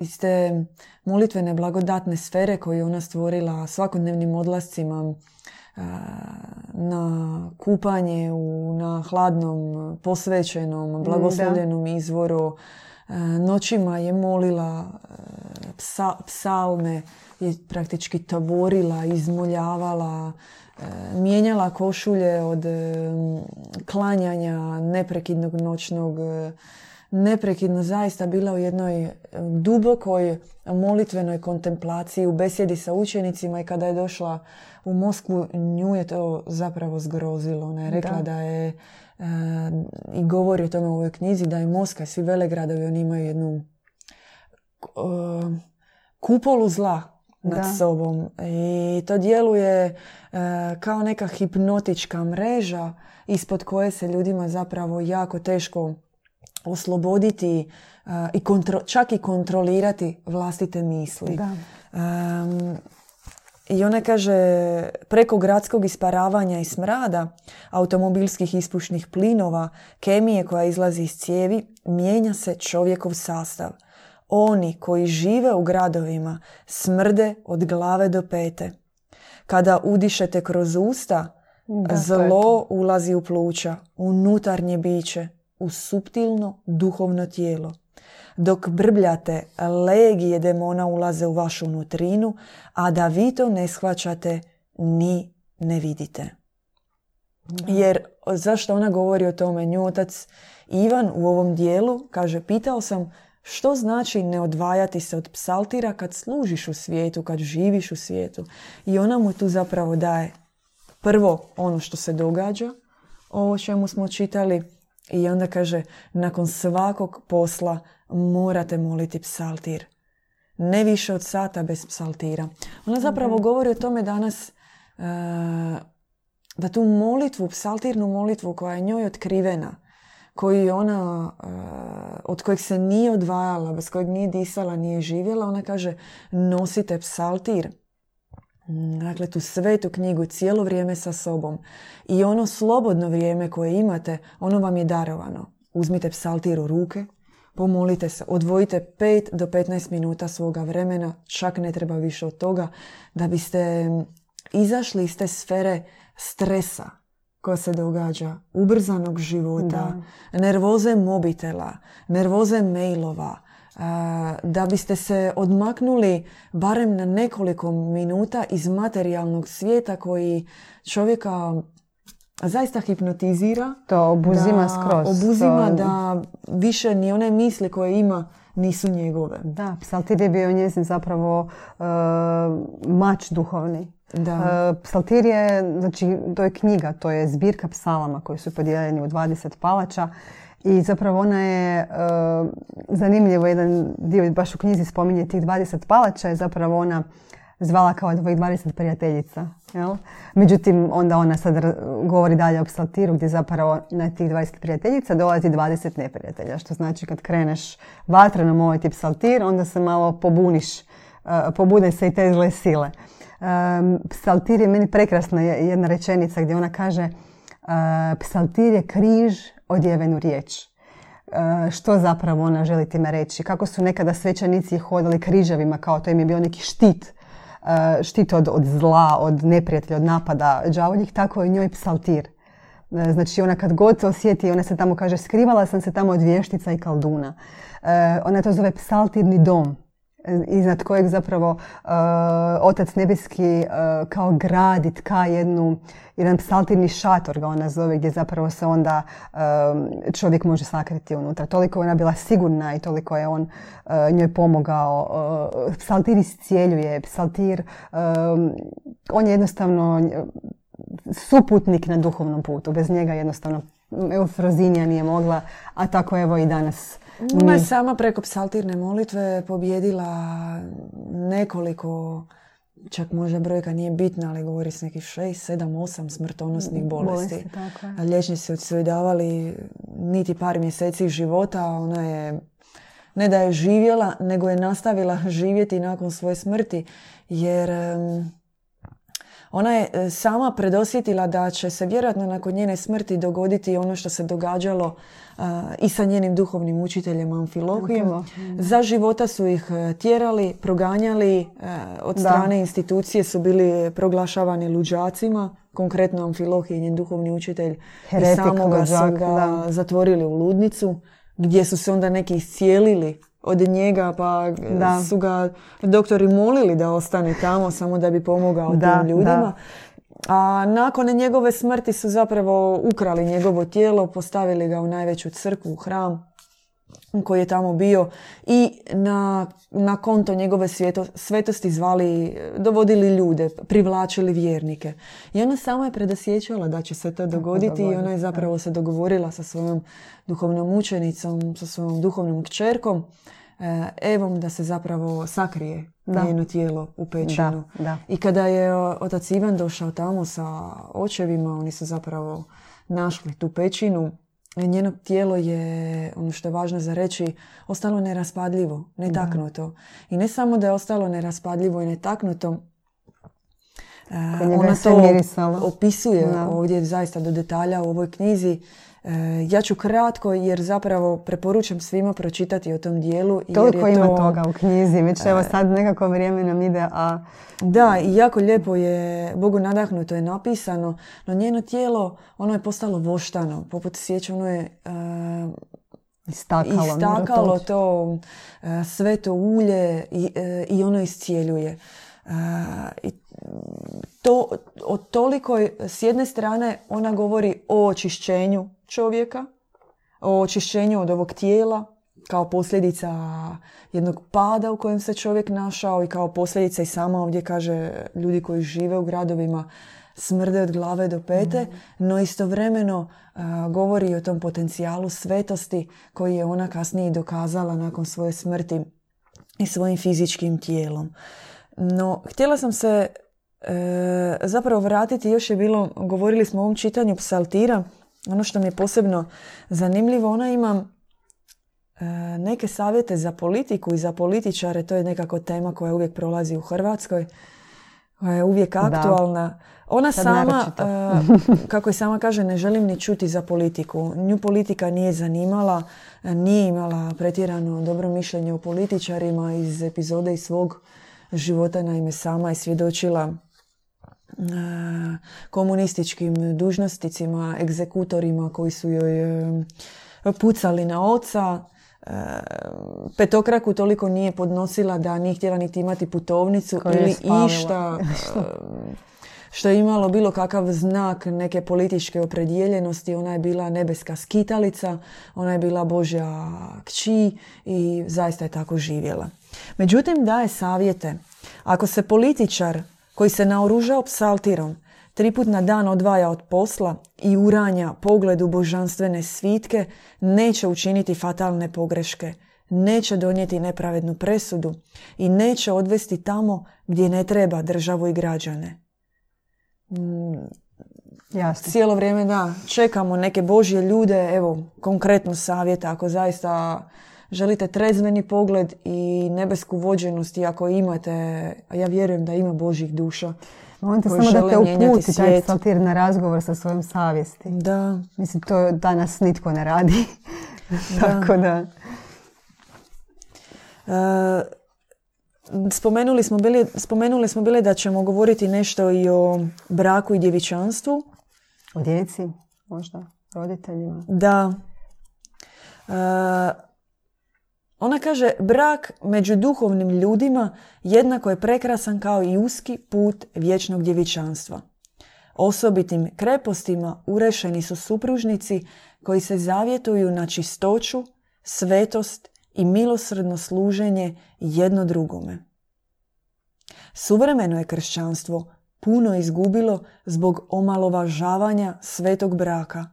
iz te molitvene blagodatne sfere koju je ona stvorila svakodnevnim odlascima e, na kupanje u, na hladnom, posvećenom, blagoslovljenom izvoru. E, noćima je molila psa, psalme, je praktički tavorila, izmoljavala, E, mijenjala košulje od e, klanjanja neprekidnog noćnog e, neprekidno zaista bila u jednoj dubokoj molitvenoj kontemplaciji u besjedi sa učenicima i kada je došla u Moskvu nju je to zapravo zgrozilo. Ona je rekla da, je i govori o tome u ovoj knjizi da je Moska i svi velegradovi oni imaju jednu kupolu zla nad sobom i to djeluje e, kao neka hipnotička mreža ispod koje se ljudima zapravo jako teško osloboditi e, i čak i kontrolirati vlastite misli. Da. I ona kaže, preko gradskog isparavanja i smrada, automobilskih ispušnih plinova, kemije koja izlazi iz cijevi, mijenja se čovjekov sastav oni koji žive u gradovima smrde od glave do pete. Kada udišete kroz usta, zlo ulazi u pluća, u unutarnje biće, u suptilno duhovno tijelo. Dok brbljate, legije demona ulaze u vašu nutrinu, a da vi to ne shvaćate ni ne vidite. Jer zašto ona govori o tome? Nju otac Ivan u ovom dijelu kaže, pitao sam što znači ne odvajati se od psaltira kad služiš u svijetu, kad živiš u svijetu. I ona mu tu zapravo daje prvo ono što se događa, o čemu smo čitali, i onda kaže, nakon svakog posla morate moliti psaltir. Ne više od sata bez psaltira. Ona zapravo govori o tome danas e, da tu molitvu, psaltirnu molitvu koja je njoj otkrivena, koju je ona, e, od kojeg se nije odvajala, bez kojeg nije disala, nije živjela, ona kaže nosite psaltir. Dakle, tu svetu knjigu cijelo vrijeme sa sobom. I ono slobodno vrijeme koje imate, ono vam je darovano. Uzmite psaltir u ruke, pomolite se, odvojite 5 do 15 minuta svoga vremena, čak ne treba više od toga, da biste izašli iz te sfere stresa koja se događa, ubrzanog života, nervoze mobitela, nervoze mailova, da biste se odmaknuli barem na nekoliko minuta iz materijalnog svijeta koji čovjeka zaista hipnotizira. To obuzima da skroz. Obuzima da više ni one misli koje ima nisu njegove. Da, Psaltir je bio njezin zapravo uh, mač duhovni. Da. Uh, psaltir je, znači, to je knjiga, to je zbirka psalama koji su podijeljeni u 20 palača i zapravo ona je uh, zanimljivo jedan dio baš u knjizi spominje tih 20 palača je zapravo ona zvala kao dvojih 20 prijateljica. Jel? Međutim, onda ona sad govori dalje o psaltiru gdje zapravo na tih 20 prijateljica dolazi 20 neprijatelja. Što znači kad kreneš vatreno moliti psaltir, onda se malo pobuniš, uh, pobude se i te zle sile. Psaltir je meni prekrasna jedna rečenica gdje ona kaže uh, psaltir je križ odjevenu riječ. Uh, što zapravo ona želi time reći? Kako su nekada svećanici hodali križevima kao to im je bio neki štit uh, štit od, od zla, od neprijatelja, od napada đavoljih, tako je njoj psaltir. Znači ona kad god se osjeti, ona se tamo kaže skrivala sam se tamo od vještica i kalduna. Ona to zove psaltirni dom iznad kojeg zapravo uh, Otac Nebeski uh, kao gradi, tka jednu, jedan psaltirni šator ga ona zove gdje zapravo se onda um, čovjek može sakriti unutra. Toliko je ona bila sigurna i toliko je on uh, njoj pomogao. Uh, psaltir iscijeljuje, psaltir, on je jednostavno suputnik na duhovnom putu. Bez njega jednostavno Eufrozinija nije mogla, a tako evo i danas ona je sama preko psaltirne molitve pobjedila nekoliko, čak možda brojka nije bitna, ali govori s nekih 6, 7, 8 smrtonosnih bolesti. bolesti Liječnici su joj davali niti par mjeseci života, ona je ne da je živjela, nego je nastavila živjeti nakon svoje smrti, jer ona je e, sama predosjetila da će se vjerojatno nakon njene smrti dogoditi ono što se događalo i sa njenim duhovnim učiteljem Amfilohijem. Za života su ih e, tjerali, proganjali, e, od strane institucije su bili proglašavani luđacima, konkretno Amfilohije, njen duhovni učitelj, Heretik, i samoga su ga zatvorili u ludnicu, gdje su se onda neki iscijelili od njega, pa da. su ga doktori molili da ostane tamo samo da bi pomogao da, tim ljudima. A nakon njegove smrti su zapravo ukrali njegovo tijelo, postavili ga u najveću crkvu, u hram koji je tamo bio i na, na konto njegove svjeto, svetosti zvali, dovodili ljude, privlačili vjernike. I ona sama je predosjećala da će se to dogoditi i ona je zapravo se dogovorila sa svojom duhovnom učenicom, sa svojom duhovnom kćerkom E, Evom da se zapravo sakrije da. njeno tijelo u pećinu. Da, I kada je otac Ivan došao tamo sa očevima, oni su zapravo našli tu pećinu. Njeno tijelo je, ono što je važno za reći, ostalo neraspadljivo, netaknuto. I ne samo da je ostalo neraspadljivo i netaknuto, e, ona to opisuje ovdje zaista do detalja u ovoj knjizi ja ću kratko jer zapravo preporučam svima pročitati o tom dijelu. Toliko ima toga u knjizi, već evo e, sad nekako vrijeme nam ide, a... Da, i jako lijepo je, Bogu nadahnuto je napisano, no njeno tijelo, ono je postalo voštano, poput sjeća, ono je... Uh, istakalo, istakalo to sve to ulje i, i ono iscijeljuje. I to, o tolikoj, s jedne strane ona govori o očišćenju čovjeka, o očišćenju od ovog tijela, kao posljedica jednog pada u kojem se čovjek našao i kao posljedica i sama ovdje kaže ljudi koji žive u gradovima smrde od glave do pete, mhm. no istovremeno govori o tom potencijalu svetosti koji je ona kasnije dokazala nakon svoje smrti i svojim fizičkim tijelom. No, htjela sam se e, zapravo vratiti, još je bilo, govorili smo o ovom čitanju psaltira, ono što mi je posebno zanimljivo, ona ima e, neke savjete za politiku i za političare, to je nekako tema koja uvijek prolazi u Hrvatskoj, koja je uvijek aktualna. Ona sama, e, kako i sama kaže, ne želim ni čuti za politiku. Nju politika nije zanimala, nije imala pretjerano dobro mišljenje o političarima iz epizode iz svog života. Naime, sama je svjedočila komunističkim dužnosticima, egzekutorima koji su joj e, pucali na oca. Petokraku toliko nije podnosila da nije htjela niti imati putovnicu ili išta što je imalo bilo kakav znak neke političke opredjeljenosti. Ona je bila nebeska skitalica, ona je bila Božja kći i zaista je tako živjela. Međutim, daje savjete. Ako se političar koji se naoružao psaltirom tri put na dan odvaja od posla i uranja pogledu božanstvene svitke, neće učiniti fatalne pogreške, neće donijeti nepravednu presudu i neće odvesti tamo gdje ne treba državu i građane. Mm, Jasno. Cijelo vrijeme da, čekamo neke božje ljude, evo, konkretno savjet, ako zaista želite trezveni pogled i nebesku vođenost i ako imate, a ja vjerujem da ima božjih duša, on te samo da te uputi taj saltir na razgovor sa svojom savjesti. Da. Mislim, to danas nitko ne radi. Tako da... E, Spomenuli smo, bili, spomenuli smo bili da ćemo govoriti nešto i o braku i djevičanstvu. O djeci, možda, roditeljima. Da. E, ona kaže, brak među duhovnim ljudima jednako je prekrasan kao i uski put vječnog djevičanstva. Osobitim krepostima urešeni su supružnici koji se zavjetuju na čistoću, svetost i milosrdno služenje jedno drugome. Suvremeno je kršćanstvo puno izgubilo zbog omalovažavanja svetog braka.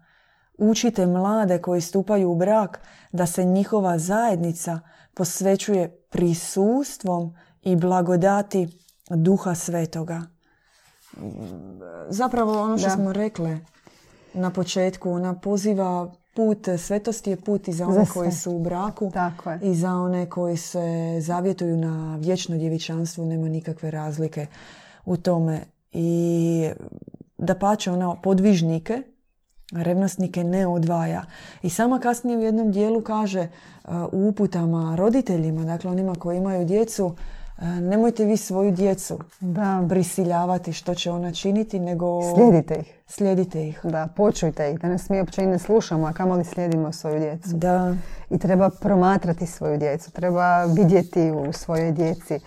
Učite mlade koji stupaju u brak da se njihova zajednica posvećuje prisustvom i blagodati duha svetoga. Zapravo ono što smo rekli na početku, ona poziva put svetosti je put i za one koji su u braku Tako je. i za one koji se zavjetuju na vječno djevičanstvo, nema nikakve razlike u tome. I da pače ona podvižnike, revnostnike ne odvaja. I sama kasnije u jednom dijelu kaže uh, u uputama roditeljima, dakle onima koji imaju djecu, E, nemojte vi svoju djecu da. prisiljavati što će ona činiti, nego... Slijedite ih. Slijedite ih. Da, počujte ih. Danas mi uopće i ne slušamo, a kamoli slijedimo svoju djecu. Da. I treba promatrati svoju djecu, treba vidjeti u svojoj djeci.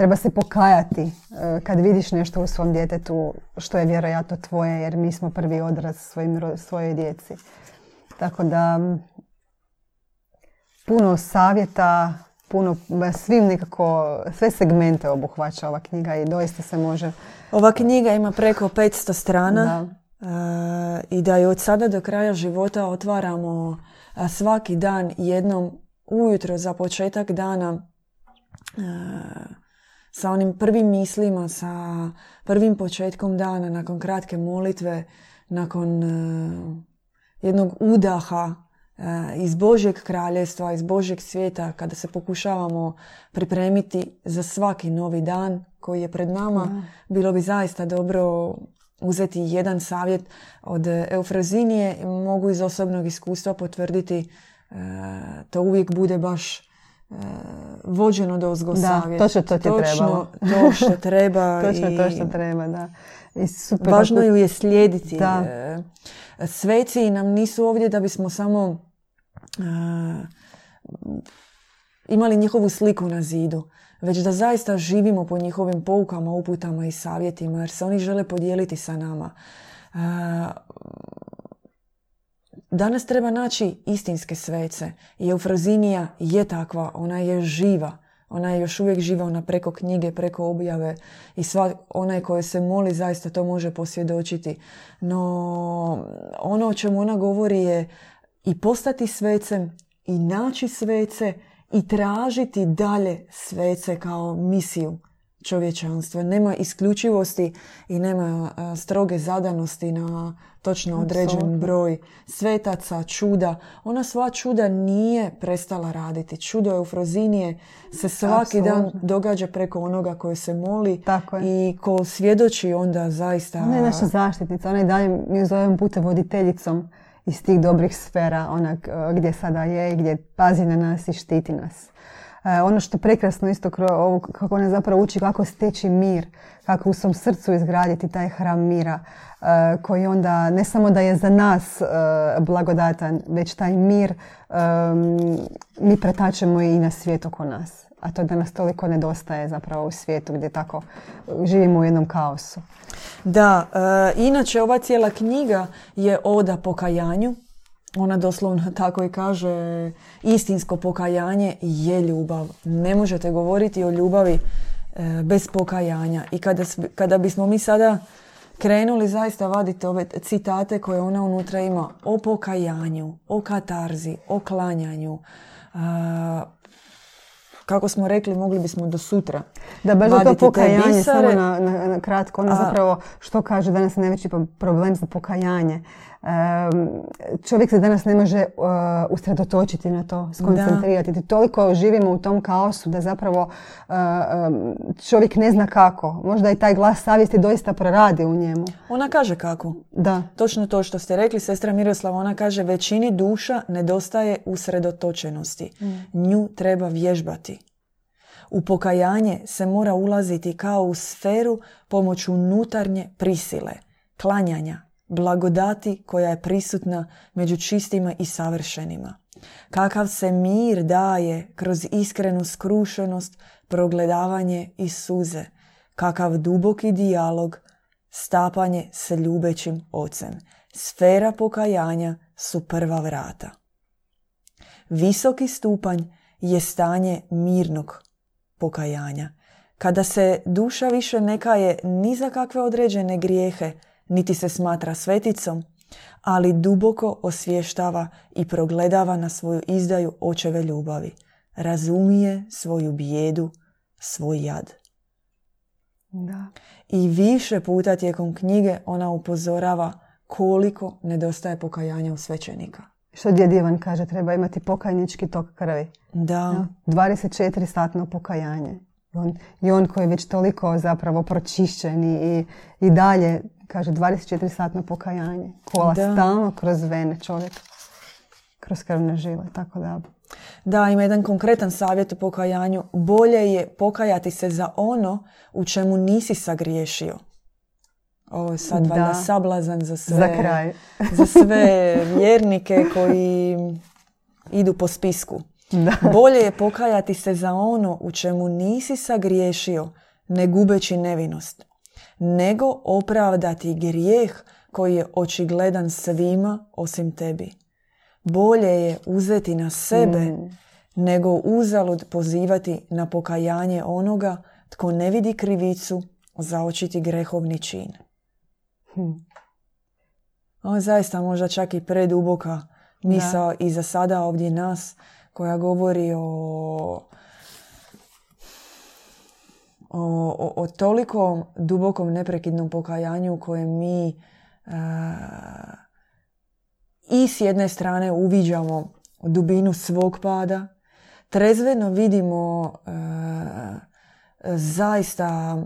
Treba se pokajati e, kad vidiš nešto u svom djetetu što je vjerojatno tvoje, jer mi smo prvi odraz svojim, svojoj djeci. Tako da puno savjeta, puno, svim nekako, sve segmente obuhvaća ova knjiga i doista se može... Ova knjiga ima preko 500 strana e, i da je od sada do kraja života otvaramo svaki dan jednom ujutro za početak dana e, sa onim prvim mislima, sa prvim početkom dana, nakon kratke molitve, nakon e, jednog udaha Eh, iz Božjeg kraljevstva, iz Božjeg svijeta, kada se pokušavamo pripremiti za svaki novi dan koji je pred nama, bilo bi zaista dobro uzeti jedan savjet od Eufrazinije. Mogu iz osobnog iskustva potvrditi eh, to uvijek bude baš vođeno do ozgo da, točno to ti točno to što treba. točno to što treba, da. I super, Važno ju je slijediti. Da. Sveci nam nisu ovdje da bismo samo imali njihovu sliku na zidu. već da zaista živimo po njihovim poukama, uputama i savjetima, jer se oni žele podijeliti sa nama. Danas treba naći istinske svece i Eufrazinija je takva, ona je živa. Ona je još uvijek živa, ona preko knjige, preko objave i sva, onaj koje se moli zaista to može posvjedočiti. No ono o čemu ona govori je i postati svecem i naći svece i tražiti dalje svece kao misiju čovječanstva. Nema isključivosti i nema stroge zadanosti na točno određen broj svetaca, čuda. Ona sva čuda nije prestala raditi. Čudo Eufrozinije se svaki dan događa preko onoga koje se moli Tako i ko svjedoči onda zaista... Ona je naša zaštitnica, ona je dalje mi zovem puta voditeljicom iz tih dobrih sfera, ona gdje sada je i gdje pazi na nas i štiti nas. E, ono što prekrasno isto ovo, kako ona zapravo uči kako steći mir, kako u svom srcu izgraditi taj hram mira, e, koji onda ne samo da je za nas e, blagodatan, već taj mir mi pretačemo i na svijet oko nas. A to da nas toliko nedostaje zapravo u svijetu gdje tako živimo u jednom kaosu. Da, inače ova cijela knjiga je oda pokajanju ona doslovno tako i kaže istinsko pokajanje je ljubav. Ne možete govoriti o ljubavi e, bez pokajanja. I kada, kada bismo mi sada krenuli zaista vaditi ove citate koje ona unutra ima o pokajanju, o katarzi, o klanjanju, kako smo rekli, mogli bismo do sutra Da, baš to pokajanje, samo na, na, na kratko. Ona zapravo što kaže danas je najveći problem za pokajanje čovjek se danas ne može uh, usredotočiti na to, skoncentrirati. Da. Toliko živimo u tom kaosu da zapravo um, čovjek ne zna kako. Možda i taj glas savjesti doista proradi u njemu. Ona kaže kako. Da. Točno to što ste rekli, sestra Miroslava, ona kaže većini duša nedostaje usredotočenosti. Mm. Nju treba vježbati. U pokajanje se mora ulaziti kao u sferu pomoću unutarnje prisile, klanjanja, blagodati koja je prisutna među čistima i savršenima. Kakav se mir daje kroz iskrenu skrušenost, progledavanje i suze. Kakav duboki dijalog, stapanje sa ljubećim ocem. Sfera pokajanja su prva vrata. Visoki stupanj je stanje mirnog pokajanja. Kada se duša više ne kaje ni za kakve određene grijehe, niti se smatra sveticom, ali duboko osvještava i progledava na svoju izdaju očeve ljubavi. Razumije svoju bijedu, svoj jad. Da. I više puta tijekom knjige ona upozorava koliko nedostaje pokajanja u svećenika. Što djed Ivan kaže, treba imati pokajnički tok krvi. Da. 24 satno pokajanje. On, I on koji je već toliko zapravo pročišćen i, i dalje kaže 24 satno pokajanje. Kola da. stalno kroz vene čovjek. Kroz krvne žile, tako da. Da, ima jedan konkretan savjet o pokajanju. Bolje je pokajati se za ono u čemu nisi sagriješio. Ovo je sad valjda sablazan za sve, za, kraj. za sve vjernike koji idu po spisku. Da. Bolje je pokajati se za ono u čemu nisi sagriješio, ne gubeći nevinost nego opravdati grijeh koji je očigledan svima osim tebi. Bolje je uzeti na sebe mm. nego uzalud pozivati na pokajanje onoga tko ne vidi krivicu za očiti grehovni čin. Hm. Ovo je zaista možda čak i preduboka misao i za sada ovdje nas koja govori o o, o, toliko dubokom neprekidnom pokajanju koje mi e, i s jedne strane uviđamo dubinu svog pada, trezveno vidimo e, zaista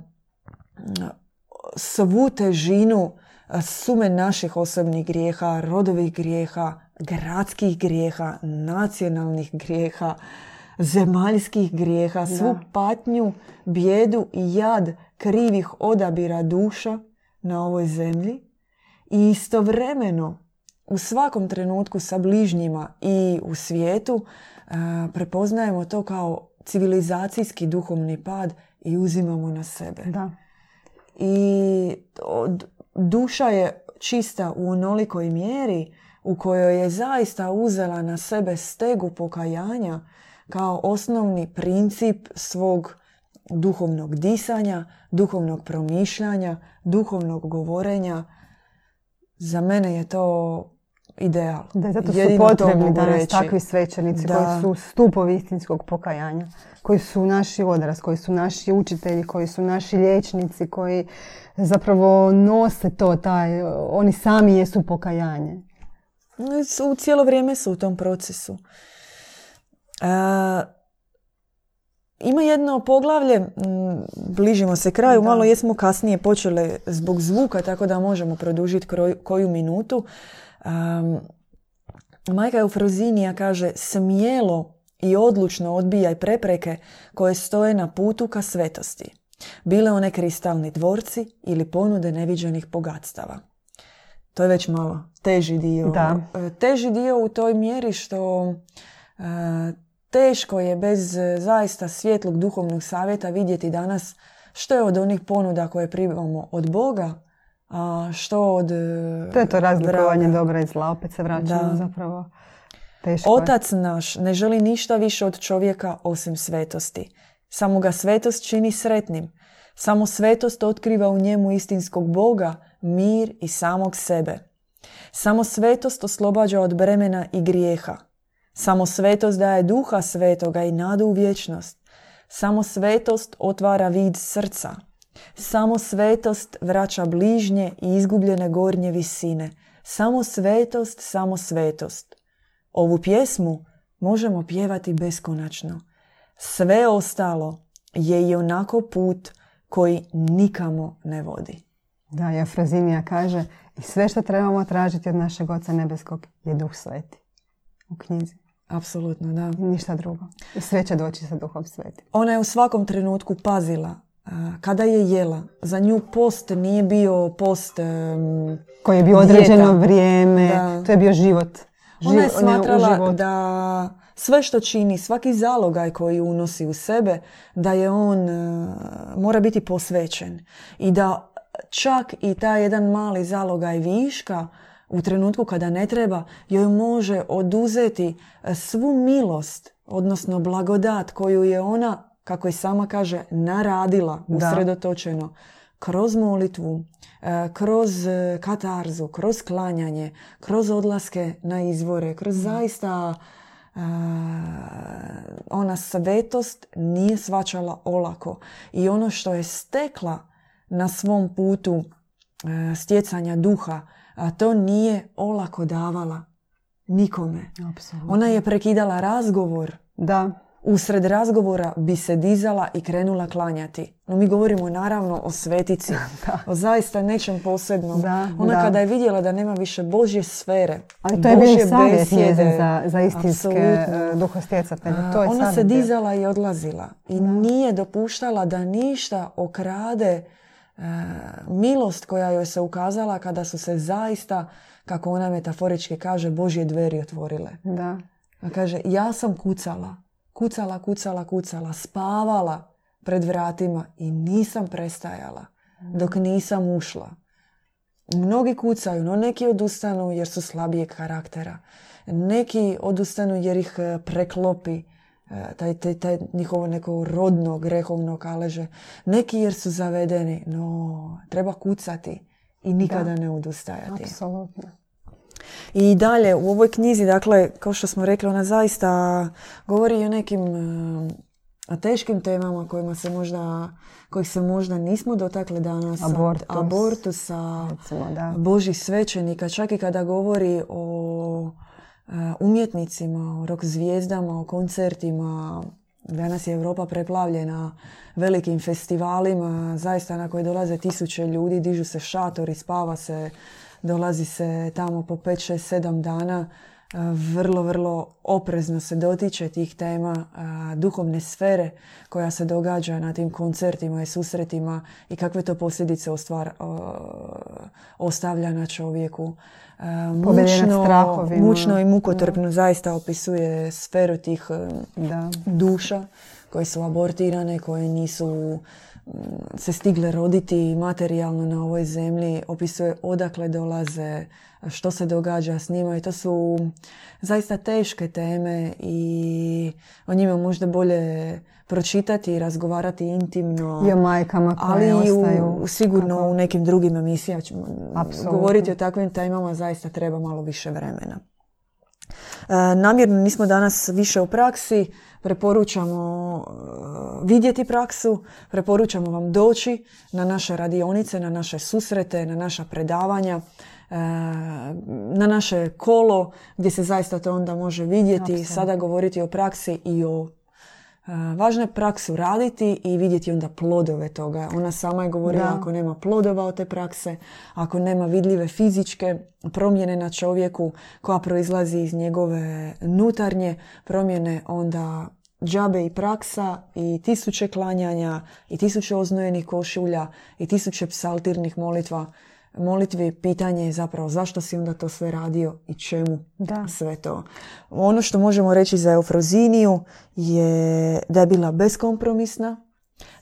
svu težinu sume naših osobnih grijeha, rodovih grijeha, gradskih grijeha, nacionalnih grijeha, zemaljskih grijeha, svu patnju, bijedu i jad krivih odabira duša na ovoj zemlji i istovremeno u svakom trenutku sa bližnjima i u svijetu prepoznajemo to kao civilizacijski duhovni pad i uzimamo na sebe. Da. I duša je čista u onolikoj mjeri u kojoj je zaista uzela na sebe stegu pokajanja kao osnovni princip svog duhovnog disanja, duhovnog promišljanja, duhovnog govorenja. Za mene je to ideal. Da, zato su potrebni danas takvi svećenici koji su stupovi istinskog pokajanja, koji su naši odraz, koji su naši učitelji, koji su naši liječnici, koji zapravo nose to, taj, oni sami jesu pokajanje. U cijelo vrijeme su u tom procesu. ima jedno poglavlje, bližimo se kraju, malo jesmo kasnije počeli zbog zvuka, tako da možemo produžiti koju minutu. Um, majka Eufrozinija kaže smjelo i odlučno odbijaj prepreke koje stoje na putu ka svetosti. Bile one kristalni dvorci ili ponude neviđenih bogatstava. To je već malo teži dio. Da. E, teži dio u toj mjeri što e, teško je bez zaista svjetlog duhovnog savjeta vidjeti danas što je od onih ponuda koje primamo od Boga, a što od e, To je to razlikovanje dobra i zla, opet se vraćamo zapravo. Teško Otac naš ne želi ništa više od čovjeka osim svetosti. Samo ga svetost čini sretnim. Samo svetost otkriva u njemu istinskog Boga, mir i samog sebe. Samo svetost oslobađa od bremena i grijeha. Samo svetost daje duha svetoga i nadu u vječnost. Samo svetost otvara vid srca. Samo svetost vraća bližnje i izgubljene gornje visine. Samo svetost, samo svetost. Ovu pjesmu možemo pjevati beskonačno. Sve ostalo je i onako put koji nikamo ne vodi. Da, Jefrazinija kaže i sve što trebamo tražiti od našeg Oca Nebeskog je Duh Sveti u knjizi. Apsolutno, da. Ništa drugo. Sve će doći sa Duhom Sveti. Ona je u svakom trenutku pazila kada je jela. Za nju post nije bio post koji je bio određeno vrijeme. To je bio život. Ona je smatrala da sve što čini, svaki zalogaj koji unosi u sebe, da je on mora biti posvećen. I da čak i taj jedan mali zalogaj viška u trenutku kada ne treba, joj može oduzeti e, svu milost, odnosno blagodat koju je ona, kako i sama kaže, naradila usredotočeno kroz molitvu, e, kroz katarzu, kroz klanjanje, kroz odlaske na izvore, kroz zaista ona svetost nije svačala olako. I ono što je stekla na svom putu e, stjecanja duha, a to nije olako davala nikome. Ona je prekidala razgovor. Da usred razgovora bi se dizala i krenula klanjati. No mi govorimo naravno o svetici, da. o zaista nečem posebnom. Da, Ona kada je vidjela da nema više Božje sfere, Ali to je bio savjet za, za istinske uh, duhostjecatelje. To je Ona se dizala i odlazila i nije dopuštala da ništa okrade e, milost koja joj se ukazala kada su se zaista, kako ona metaforički kaže, Božje dveri otvorile. Da. Kaže, ja sam kucala, kucala, kucala, kucala, spavala pred vratima i nisam prestajala dok nisam ušla. Mnogi kucaju, no neki odustanu jer su slabijeg karaktera. Neki odustanu jer ih e, preklopi taj, taj, taj njihovo neko rodno, grehovno kaleže. Neki jer su zavedeni, no treba kucati i nikada ne odustajati. Apsolutno. I dalje u ovoj knjizi, dakle, kao što smo rekli, ona zaista govori i o nekim uh, teškim temama kojima se možda, kojih se možda nismo dotakli danas. Abortus. Abortusa, da. Božih svećenika, čak i kada govori o e, umjetnicima, o rock zvijezdama, o koncertima. Danas je Europa preplavljena velikim festivalima, zaista na koje dolaze tisuće ljudi, dižu se šatori, spava se dolazi se tamo po 5, 6, 7 dana, e, vrlo, vrlo oprezno se dotiče tih tema e, duhovne sfere koja se događa na tim koncertima i susretima i kakve to posljedice ostvar, ostavlja na čovjeku. E, mučno, mučno i mukotrpno zaista opisuje sferu tih da. duša koje su abortirane, koje nisu se stigle roditi materijalno na ovoj zemlji, opisuje odakle dolaze, što se događa s njima i to su zaista teške teme i o njima možda bolje pročitati i razgovarati intimno. I o majkama ali koje i ostaju. u, sigurno kako- u nekim drugim emisijama. Govoriti o takvim temama zaista treba malo više vremena. E, namjerno nismo danas više u praksi, preporučamo e, vidjeti praksu, preporučamo vam doći na naše radionice, na naše susrete, na naša predavanja, e, na naše kolo gdje se zaista to onda može vidjeti, Apsolutno. sada govoriti o praksi i o Važno je praksu raditi i vidjeti onda plodove toga. Ona sama je govorila Da. ako nema plodova od te prakse, ako nema vidljive fizičke promjene na čovjeku koja proizlazi iz njegove nutarnje promjene, onda džabe i praksa i tisuće klanjanja i tisuće oznojenih košulja i tisuće psaltirnih molitva molitvi pitanje je zapravo zašto si onda to sve radio i čemu Da. sve to. Ono što možemo reći za Eufroziniju je da je bila beskompromisna,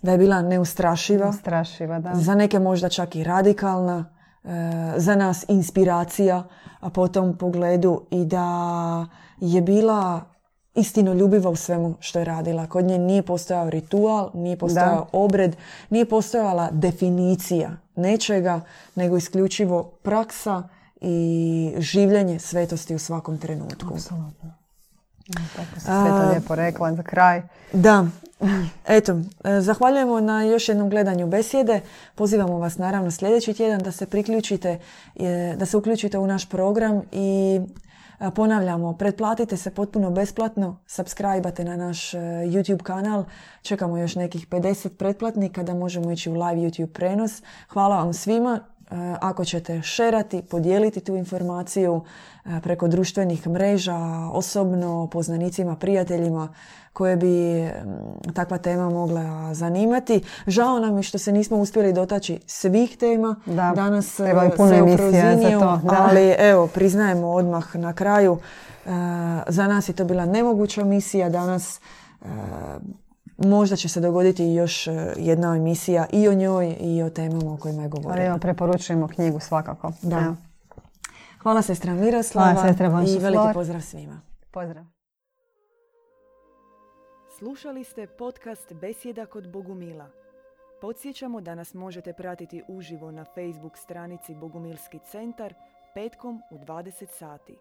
da je bila neustrašiva, Strašiva, da. za neke možda čak i radikalna, e, za nas inspiracija a po tom pogledu i da je bila istinoljubiva u svemu što je radila. Kod nje nije postojao ritual, nije postojao obred, nije postojala definicija nečega, nego isključivo praksa i življenje svetosti u svakom trenutku. Apsolutno. Tako se sve to lijepo rekla za kraj. Da, eto, e, zahvaljujemo na još jednom gledanju besjede. Pozivamo vas naravno sljedeći tjedan da se priključite, e, da se uključite u naš program i ponavljamo, pretplatite se potpuno besplatno, subscribe na naš e, YouTube kanal. Čekamo još nekih 50 pretplatnika da možemo ići u live YouTube prenos. Hvala vam svima. E, Ako ćete šerati, podijeliti tu informaciju e, preko društvenih mreža, osobno, poznanicima, prijateljima koje bi mm, takva tema mogla zanimati. Žao nam je što se nismo uspjeli dotaći svih tema Da, danas e, treba puno emisija za to, da. ali evo, priznajemo odmah na kraju. Za nas je to bila nemoguća misija danas. Možda će se dogoditi još e, jedna emisija i o njoj i o temama o kojima je govorila. evo, preporučujemo knjigu svakako. Da. Evo, Hvala sestra Miroslava Hvala, sestra i veliki pozdrav svima. Pozdrav. Slušali ste podcast Besjeda kod Bogumila. Podsjećamo da nas možete pratiti uživo na Facebook stranici Bogumilski centar petkom u 20 sati.